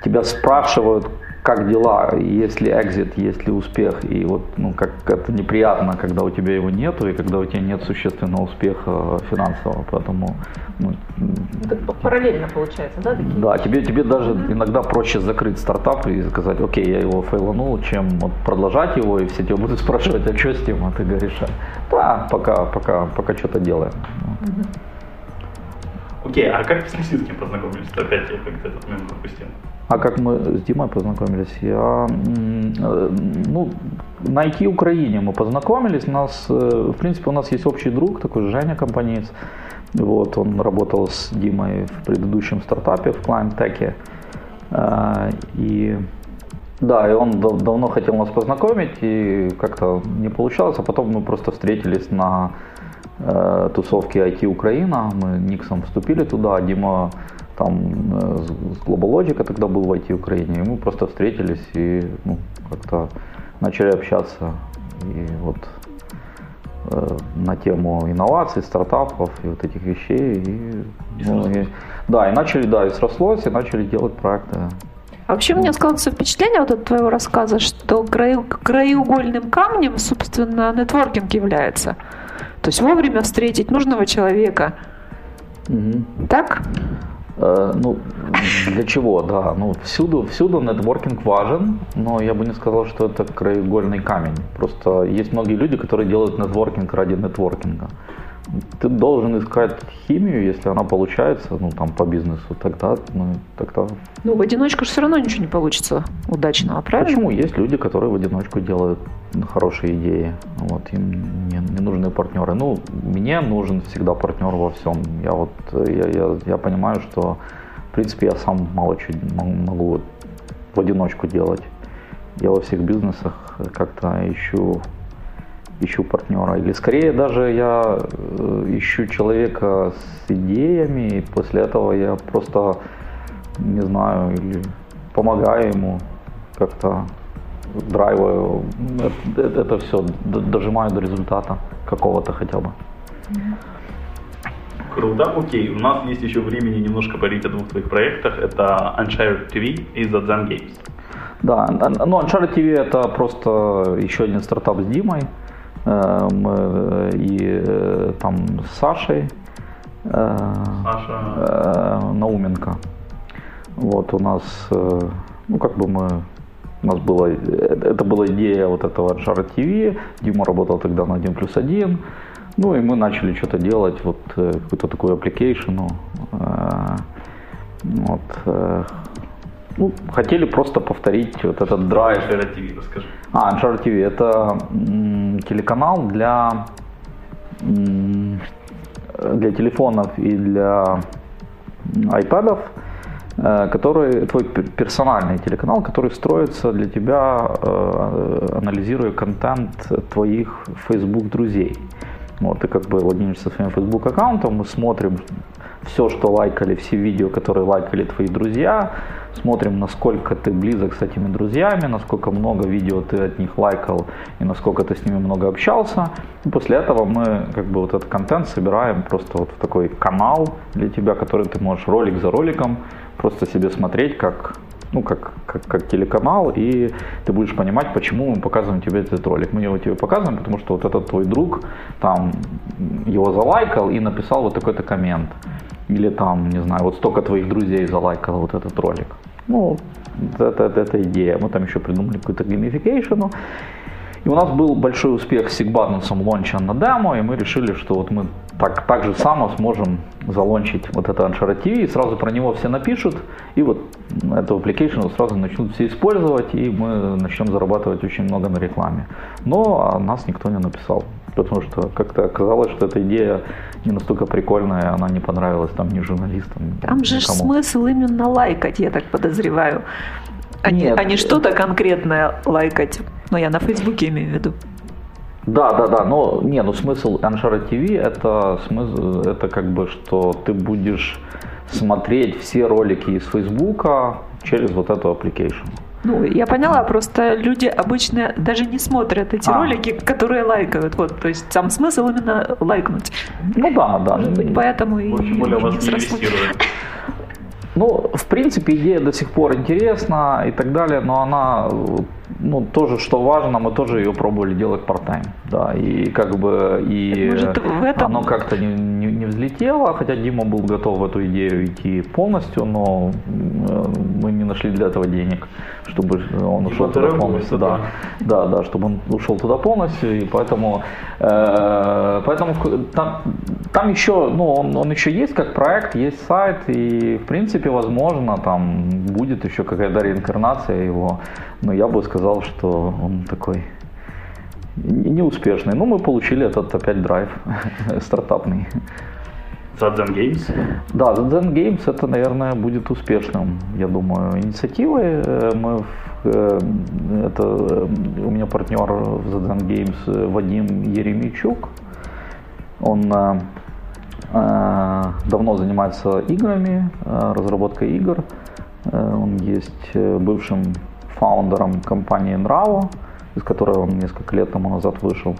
[SPEAKER 4] тебя спрашивают, как дела, есть ли экзит, есть ли успех. И вот ну, как это неприятно, когда у тебя его нету, и когда у тебя нет существенного успеха финансового. Поэтому ну,
[SPEAKER 3] параллельно получается, да? Такие
[SPEAKER 4] да, тебе, тебе даже mm-hmm. иногда проще закрыть стартап и сказать, окей, я его фейланул, чем вот продолжать его, и все тебя будут спрашивать, а что с тем, а ты говоришь, да, пока, пока, пока что-то делаем.
[SPEAKER 1] Mm-hmm. Окей, а как вы с Лисицким познакомились? Опять я как-то этот момент пропустил.
[SPEAKER 4] А как мы с Димой познакомились? Я, э, ну, на IT Украине мы познакомились. У нас, э, в принципе, у нас есть общий друг, такой Женя Компанец. Вот, он работал с Димой в предыдущем стартапе в Client Tech. Э, и да, и он дав- давно хотел нас познакомить, и как-то не получалось, а потом мы просто встретились на тусовки IT Украина, мы Никсом вступили туда, Дима там с Globalogic тогда был в IT Украине, и мы просто встретились и ну, как-то начали общаться. И вот э, на тему инноваций, стартапов и вот этих вещей. И, ну, и, да, и начали, да, и срослось, и начали делать проекты.
[SPEAKER 3] А вообще мне складывается впечатление вот от твоего рассказа, что краю, краеугольным камнем, собственно, нетворкинг является. То есть вовремя встретить нужного человека. Угу. Так?
[SPEAKER 4] Э, ну, для чего, да. Ну, всюду, всюду нетворкинг важен, но я бы не сказал, что это краеугольный камень. Просто есть многие люди, которые делают нетворкинг ради нетворкинга ты должен искать химию, если она получается, ну, там, по бизнесу, тогда, ну, тогда...
[SPEAKER 3] Ну, в одиночку же все равно ничего не получится удачного, правильно?
[SPEAKER 4] Почему? Есть люди, которые в одиночку делают хорошие идеи, вот, им не, не нужны партнеры. Ну, мне нужен всегда партнер во всем. Я вот, я, я, я понимаю, что, в принципе, я сам мало чего могу в одиночку делать. Я во всех бизнесах как-то ищу ищу партнера. Или скорее даже я э, ищу человека с идеями, и после этого я просто, не знаю, или помогаю ему как-то драйваю это, это все, дожимаю до результата какого-то хотя бы.
[SPEAKER 1] Круто, окей. У нас есть еще времени немножко поговорить о двух твоих проектах. Это Unshared TV и The Zen Games.
[SPEAKER 4] Да, ну Unshared TV это просто еще один стартап с Димой. Э, мы э, и э, там с Сашей Саша. Науменко. Вот у нас, ну как бы мы у нас была, это была идея вот этого Аншара ТВ, Дима работал тогда на 1 плюс 1, ну и мы начали что-то делать, вот какую-то такую application, вот, ну, хотели просто повторить вот этот драйв.
[SPEAKER 1] Uncharted TV, расскажи.
[SPEAKER 4] А, Uncharted TV это м, телеканал для, м, для телефонов и для айпадов, э, который твой персональный телеканал, который строится для тебя, э, анализируя контент твоих Facebook друзей. Вот, ты как бы логинишься со своим Facebook аккаунтом, мы смотрим все, что лайкали, все видео, которые лайкали твои друзья, смотрим, насколько ты близок с этими друзьями, насколько много видео ты от них лайкал и насколько ты с ними много общался. И после этого мы как бы вот этот контент собираем просто вот в такой канал для тебя, который ты можешь ролик за роликом просто себе смотреть, как ну, как, как, как телеканал, и ты будешь понимать, почему мы показываем тебе этот ролик. Мы его тебе показываем, потому что вот этот твой друг там его залайкал и написал вот такой-то коммент. Или там, не знаю, вот столько твоих друзей залайкало вот этот ролик. Ну, это, это, это идея. Мы там еще придумали какую-то геймификейшену. И у нас был большой успех с Сигбатнусом лонча на демо, и мы решили, что вот мы так, так же само сможем залончить вот это Anshara TV, и сразу про него все напишут, и вот эту application сразу начнут все использовать, и мы начнем зарабатывать очень много на рекламе. Но нас никто не написал, потому что как-то оказалось, что эта идея не настолько прикольная, она не понравилась там ни журналистам.
[SPEAKER 3] Там же никому. смысл именно лайкать, я так подозреваю. А Нет. не, а не что-то конкретное лайкать. Но я на Фейсбуке имею в виду.
[SPEAKER 4] Да, да, да, но не, ну смысл Аншара ТВ это смысл, это как бы, что ты будешь смотреть все ролики из Фейсбука через вот эту application.
[SPEAKER 3] Ну, я поняла, просто люди обычно даже не смотрят эти а. ролики, которые лайкают. Вот, то есть сам смысл именно лайкнуть.
[SPEAKER 4] Ну да, да.
[SPEAKER 3] Может быть, поэтому и
[SPEAKER 1] не срослось.
[SPEAKER 4] Ну, в принципе, идея до сих пор интересна и так далее, но она, ну, тоже, что важно, мы тоже ее пробовали делать part-time, да, и как бы, и Может, в этом... оно как-то не, не, взлетело, хотя Дима был готов в эту идею идти полностью, но э, мы не нашли для этого денег, чтобы он ушел туда полностью, да, да, да, чтобы он ушел туда полностью, и поэтому, э, поэтому там, там еще, ну, он, он еще есть как проект, есть сайт, и в принципе возможно, там будет еще какая-то реинкарнация его, но я бы сказал, что он такой неуспешный. Но мы получили этот опять драйв стартапный.
[SPEAKER 1] За Zen Games?
[SPEAKER 4] Да, The Zen Games это, наверное, будет успешным, я думаю, инициативой. Мы э, это, э, у меня партнер в The Zen Games Вадим Еремичук. Он э, э, давно занимается играми, э, разработкой игр. Э, он есть э, бывшим фаундером компании Nravo, из которой он несколько лет тому назад вышел.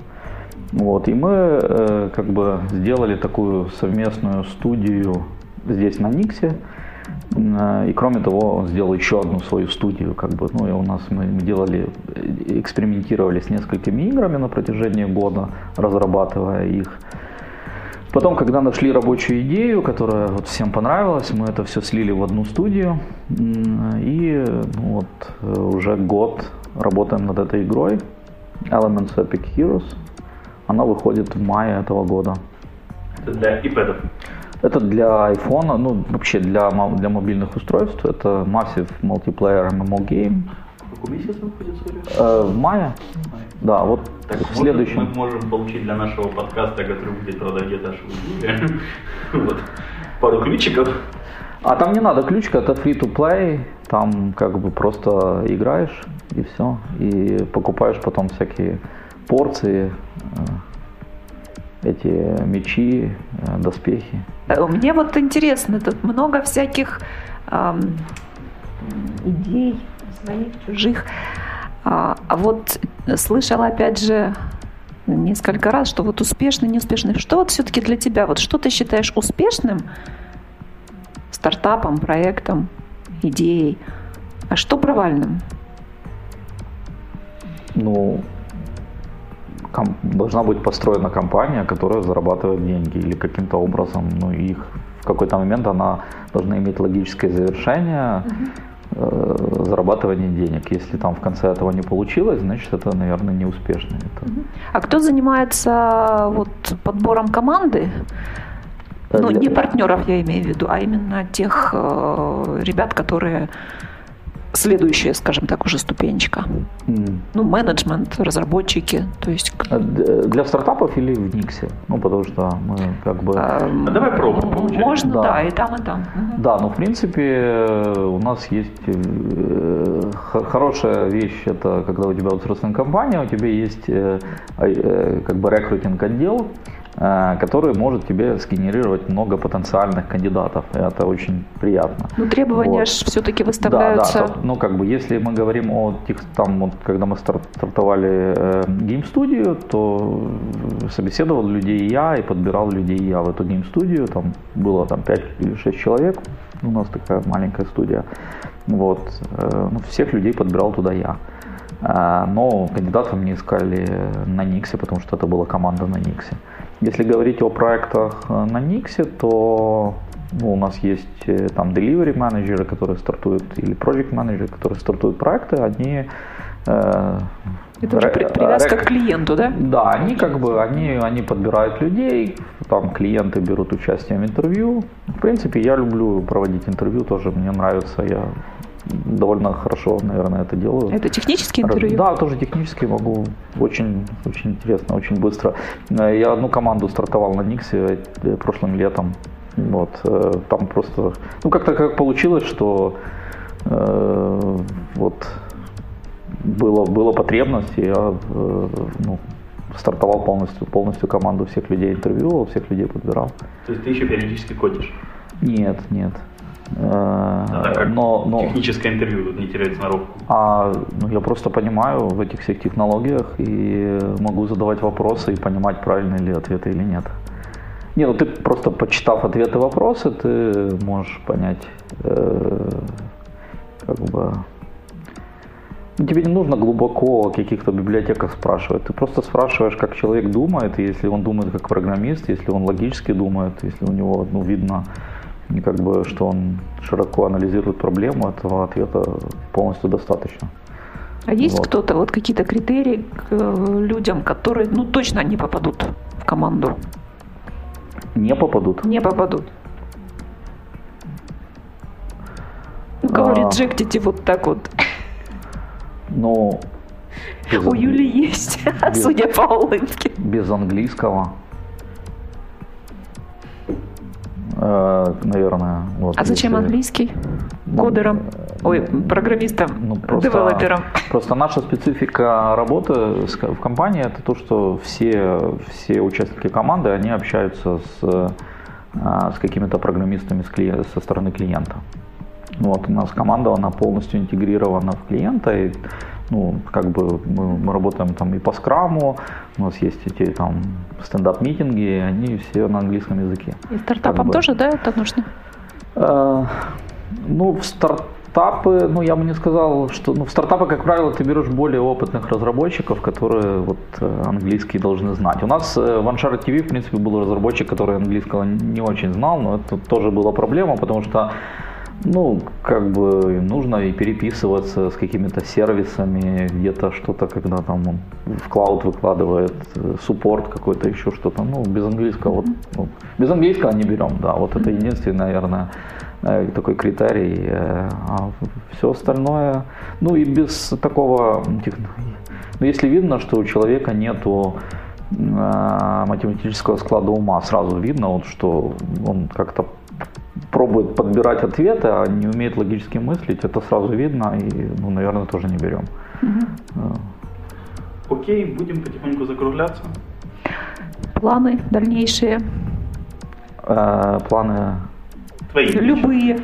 [SPEAKER 4] Вот, и мы э, как бы сделали такую совместную студию здесь на Никсе. Э, и кроме того, он сделал еще одну свою студию, как бы, ну и у нас мы делали, э, экспериментировали с несколькими играми на протяжении года, разрабатывая их. Потом, когда нашли рабочую идею, которая вот всем понравилась, мы это все слили в одну студию. И ну, вот э, уже год работаем над этой игрой. Elements Epic Heroes. Она выходит в мае этого года.
[SPEAKER 1] Это для iPad.
[SPEAKER 4] Это для iPhone, ну вообще для, для мобильных устройств. Это Massive Multiplayer MMO Game.
[SPEAKER 1] Какой месяц выходит,
[SPEAKER 4] Э, в мае. Да, вот
[SPEAKER 1] Так,
[SPEAKER 4] в следующем.
[SPEAKER 1] Мы можем получить для нашего подкаста, который будет в июле, вот, пару ключиков.
[SPEAKER 4] А там не надо ключика, это free-to-play, там как бы просто играешь и все. И покупаешь потом всякие порции, э, эти мечи, э, доспехи.
[SPEAKER 3] Э, Мне вот интересно, тут много всяких ам, идей своих, чужих. А, а вот слышала опять же несколько раз, что вот успешный, неуспешный. Что вот все-таки для тебя, вот что ты считаешь успешным стартапом, проектом, идеей, а что провальным?
[SPEAKER 4] Ну, ком- должна быть построена компания, которая зарабатывает деньги или каким-то образом, ну, их в какой-то момент она должна иметь логическое завершение, э, зарабатывание денег. Если там в конце этого не получилось, значит это, наверное, не успешно. Это,
[SPEAKER 3] А кто занимается вот подбором команды?
[SPEAKER 4] Э,
[SPEAKER 3] Ну, не партнеров я имею в виду, а именно тех э, ребят, которые следующая, скажем так, уже ступенечка.
[SPEAKER 4] М.
[SPEAKER 3] Ну, менеджмент, разработчики, то есть...
[SPEAKER 4] А д- Для стартапов или в Никсе? Ну, потому что мы как бы...
[SPEAKER 3] эм,
[SPEAKER 1] А давай пробу получать.
[SPEAKER 3] Можно,
[SPEAKER 4] Да.
[SPEAKER 3] да. и там, и там. Мгм.
[SPEAKER 4] Да, ну в принципе э, у нас есть э, хорошая вещь, это когда у тебя аутсорсинг компания, у тебя есть э, э, как бы рекрутинг отдел, э, который может тебе сгенерировать много потенциальных кандидатов. И это очень приятно.
[SPEAKER 3] Ну, требования
[SPEAKER 4] Вот.
[SPEAKER 3] все-таки
[SPEAKER 4] Да,
[SPEAKER 3] выставляются...
[SPEAKER 4] да, то- ну как бы если мы говорим о тех, там вот, когда мы стар- стартовали э, гейм-студию, то собеседовал людей я и подбирал людей я в эту гейм-студию, там было там 5 или 6 человек, у нас такая маленькая студия, вот, э, ну, всех людей подбирал туда я. А, Но кандидатов мне искали на Никсе, потому что это была команда на Никсе. Если говорить о проектах э, на Никсе, то ну, у нас есть э, там delivery менеджеры, которые стартуют, или project менеджеры, которые стартуют проекты, они э,
[SPEAKER 3] Это уже привязка к клиенту, да?
[SPEAKER 4] да, они как бы, они, они подбирают людей, там клиенты берут участие в интервью. В принципе, я люблю проводить интервью, тоже мне нравится, я довольно хорошо, наверное, это делаю.
[SPEAKER 3] Это технические интервью?
[SPEAKER 4] Да, тоже технически могу. Очень, очень интересно, очень быстро. Э, Я одну команду стартовал на Никсе э, прошлым летом. Вот, э, там просто, ну как-то как получилось, что э, вот было, была потребность, и я э, ну, стартовал полностью, полностью команду всех людей интервьюировал, всех людей подбирал.
[SPEAKER 1] То есть ты еще периодически кодишь.
[SPEAKER 4] Нет, нет. Э,
[SPEAKER 1] А так как
[SPEAKER 4] но, но,
[SPEAKER 1] техническое интервью тут не теряет сноровку.
[SPEAKER 4] а ну, я просто понимаю в этих всех технологиях и могу задавать вопросы и понимать, правильные ли ответы или нет. Не, ну ты просто почитав ответы вопросы, ты можешь понять, э, как бы. Ну, тебе не нужно глубоко о каких-то библиотеках спрашивать. Ты просто спрашиваешь, как человек думает, и если он думает как программист, если он логически думает, если у него ну, видно, как бы, что он широко анализирует проблему, этого ответа полностью достаточно.
[SPEAKER 3] А есть
[SPEAKER 4] Вот.
[SPEAKER 3] кто-то, вот какие-то критерии к э, людям, которые, ну, точно не попадут в команду?
[SPEAKER 4] Не попадут.
[SPEAKER 3] Не попадут. Ну, кого
[SPEAKER 4] А.
[SPEAKER 3] реджектите вот так вот?
[SPEAKER 4] Но без,
[SPEAKER 3] У Юли есть, судя по улыбке.
[SPEAKER 4] без английского, наверное. Вот,
[SPEAKER 3] А зачем
[SPEAKER 4] если-
[SPEAKER 3] английский? Кодером, ой, программистом,
[SPEAKER 4] ну, просто,
[SPEAKER 3] девелопером.
[SPEAKER 4] Просто наша специфика работы в компании это то, что все, все участники команды, они общаются с, а, с какими-то программистами со стороны клиента. Вот у нас команда, она полностью интегрирована в клиента, и ну, как бы мы, мы работаем там и по скраму, у нас есть эти там стендап-митинги, они все на английском языке.
[SPEAKER 3] И стартапам как бы. тоже, да, это нужно?
[SPEAKER 4] Э, ну, в стартапы, ну, я бы не сказал, что, ну, в стартапы, как правило, ты берешь более опытных разработчиков, которые вот э, английский должны знать. У нас э, в Uncharted TV, в принципе, был разработчик, который английского не очень знал, но это тоже была проблема, потому что ну, как бы нужно и переписываться с какими-то сервисами, где-то что-то, когда там он в клауд выкладывает, э, суппорт какой-то, еще что-то. Ну, без английского, вот, ну, без английского не берем, да. Вот это единственный, наверное, э, такой критерий. Э, а все остальное, ну и без такого, ну, если видно, что у человека нету математического склада ума, сразу видно, вот, что он как-то пробует подбирать ответы, а не умеет логически мыслить, это сразу видно и, ну, наверное, тоже не берем. Угу.
[SPEAKER 1] Окей, будем потихоньку закругляться.
[SPEAKER 3] Планы дальнейшие?
[SPEAKER 4] Э, планы...
[SPEAKER 1] Твои.
[SPEAKER 3] Любые.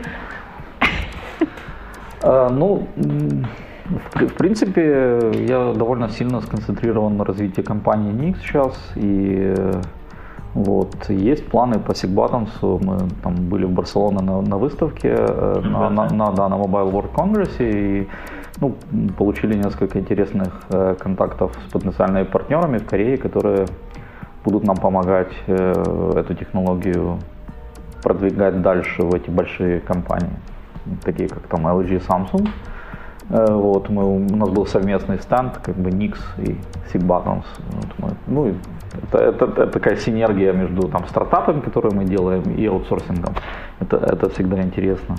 [SPEAKER 4] Э, ну, в, в принципе, я довольно сильно сконцентрирован на развитии компании Nix сейчас и вот. Есть планы по Сигбатонсу. Мы там были в Барселоне на, на выставке, э, на, на, на, да, на Mobile World Congress и ну, получили несколько интересных э, контактов с потенциальными партнерами в Корее, которые будут нам помогать э, эту технологию продвигать дальше в эти большие компании, такие как там LG Samsung. Э, вот, мы, у нас был совместный стенд, как бы Nix и Sigbuttons. Вот мы, ну, это, это, это такая синергия между там, стартапами, которые мы делаем, и аутсорсингом. Это, это всегда интересно.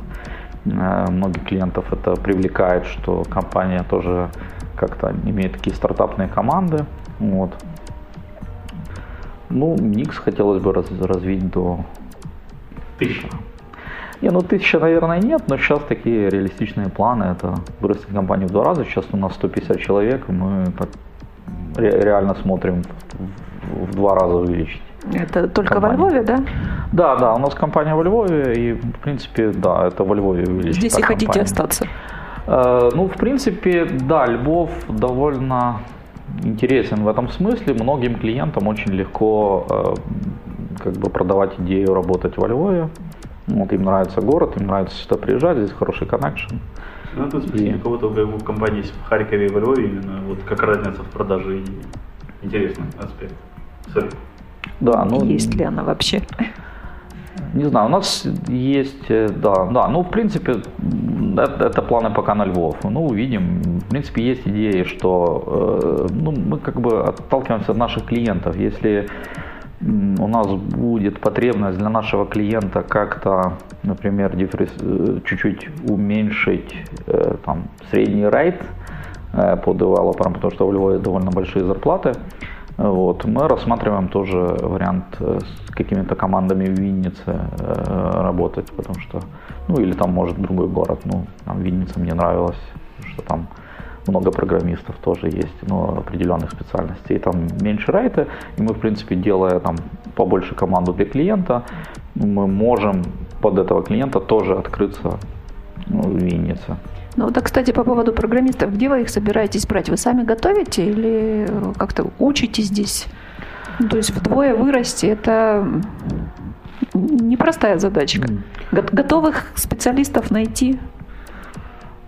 [SPEAKER 4] Э, многих клиентов это привлекает, что компания тоже как-то имеет такие стартапные команды. Вот. Ну, Nix хотелось бы раз, развить до
[SPEAKER 1] тысячи.
[SPEAKER 4] Не, ну тысяча, наверное, нет, но сейчас такие реалистичные планы. Это вырастить компанию в два раза. Сейчас у нас 150 человек, и мы так ре- реально смотрим в, два раза увеличить.
[SPEAKER 3] Это только компанию. во Львове, да?
[SPEAKER 4] Да, да, у нас компания во Львове, и в принципе, да, это во Львове увеличить.
[SPEAKER 3] Здесь и хотите компания. остаться?
[SPEAKER 4] Э, ну, в принципе, да, Львов довольно интересен в этом смысле. Многим клиентам очень легко э, как бы продавать идею работать во Львове. Вот, им нравится город, им нравится сюда приезжать, здесь хороший коннекшн.
[SPEAKER 1] Надо спросить у кого-то в компании в Харькове и во Львове именно, вот как разница в продаже. Интересный аспект.
[SPEAKER 3] Да, ну, есть ли она вообще?
[SPEAKER 4] Не знаю, у нас есть, э, да, да, ну, в принципе, это, это планы пока на Львов. Ну, увидим. В принципе, есть идеи, что, э, ну, мы как бы отталкиваемся от наших клиентов. Если у нас будет потребность для нашего клиента как-то, например, э, чуть-чуть уменьшить э, там, средний рейд э, по девелоперам, потому что у Львова довольно большие зарплаты, вот, мы рассматриваем тоже вариант с какими-то командами в Виннице работать, потому что, ну или там может другой город, ну, там Винница мне нравилось, что там много программистов тоже есть, но определенных специальностей. Там меньше рейты, и мы, в принципе, делая там побольше команду для клиента, мы можем под этого клиента тоже открыться ну, в Виннице.
[SPEAKER 3] Ну, вот, кстати, по поводу программистов, где вы их собираетесь брать? Вы сами готовите или как-то учите здесь? Ну, то есть вдвое вырасти – это непростая задачка. Готовых специалистов найти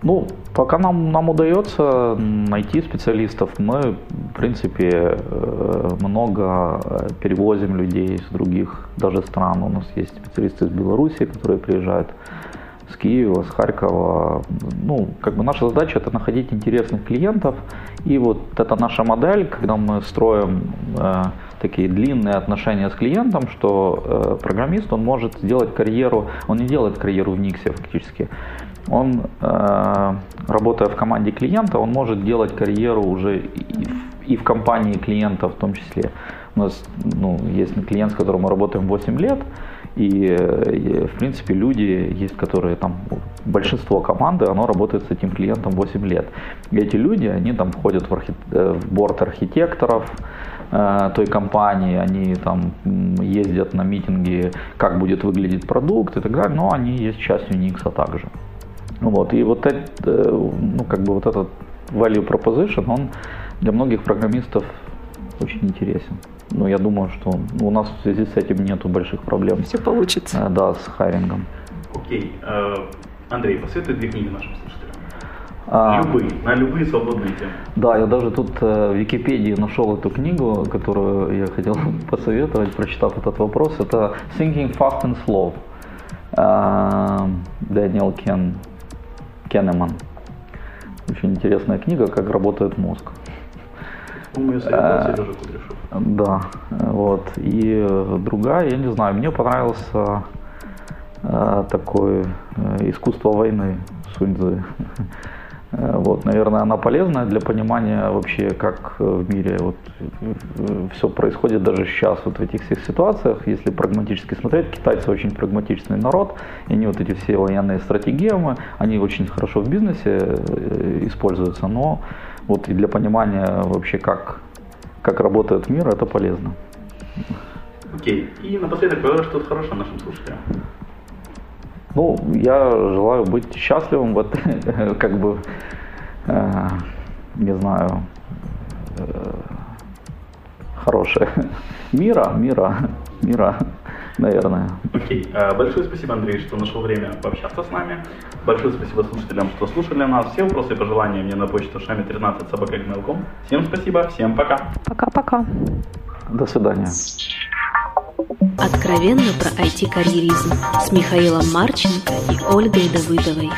[SPEAKER 4] ну, пока нам, нам удается найти специалистов, мы, в принципе, э, много перевозим людей из других даже стран. У нас есть специалисты из Беларуси, которые приезжают с Киева, с Харькова. Ну, как бы наша задача это находить интересных клиентов. И вот это наша модель, когда мы строим э, такие длинные отношения с клиентом, что э, программист, он может сделать карьеру, он не делает карьеру в Никсе фактически, он, э, работая в команде клиента, он может делать карьеру уже и в, и в компании клиента в том числе. У нас ну, есть клиент, с которым мы работаем 8 лет, И, и в принципе люди есть, которые там, большинство команды, оно работает с этим клиентом 8 лет. И эти люди, они там входят в, архи... Э, в борт архитекторов, э, той компании, они там ездят на митинги, как будет выглядеть продукт и так далее, но они есть частью Unix также. Вот, и вот, это, э, ну, как бы вот этот value proposition, он для многих программистов очень интересен. Но я думаю, что у нас в связи с этим нету больших проблем.
[SPEAKER 3] Все получится.
[SPEAKER 4] Э, да, с хайрингом.
[SPEAKER 1] Окей. Э, Андрей, посоветуй две книги нашим слушателям. А, любые, на любые свободные темы.
[SPEAKER 4] Да, я даже тут э, в Википедии нашел эту книгу, которую я хотел посоветовать, прочитав этот вопрос. Это Thinking Fast and Slow. Дэниел Кен, Кеннеман. Очень интересная книга, как работает мозг.
[SPEAKER 1] По-моему, советовал Сережа Кудряшов.
[SPEAKER 4] Да, вот. И другая, я не знаю, мне понравился э, такое э, искусство войны Суньцзы. Э, вот, наверное, она полезная для понимания вообще, как в мире вот, все происходит даже сейчас вот в этих всех ситуациях. Если прагматически смотреть, китайцы очень прагматичный народ, и они вот эти все военные стратегии, они очень хорошо в бизнесе используются, но вот и для понимания вообще, как, как работает мир, это полезно.
[SPEAKER 1] Окей. И напоследок говорю что-то хорошее нашим слушателям.
[SPEAKER 4] Ну, я желаю быть счастливым, вот как бы, э, не знаю, э, хорошее мира, мира, мира наверное.
[SPEAKER 1] Окей. Okay. Большое спасибо, Андрей, что нашел время пообщаться с нами. Большое спасибо слушателям, что слушали нас. Все вопросы и пожелания мне на почту шами 13 собакагmail.com. Всем спасибо, всем пока.
[SPEAKER 3] Пока-пока.
[SPEAKER 4] До свидания.
[SPEAKER 2] Откровенно про IT-карьеризм с Михаилом Марченко и Ольгой Давыдовой.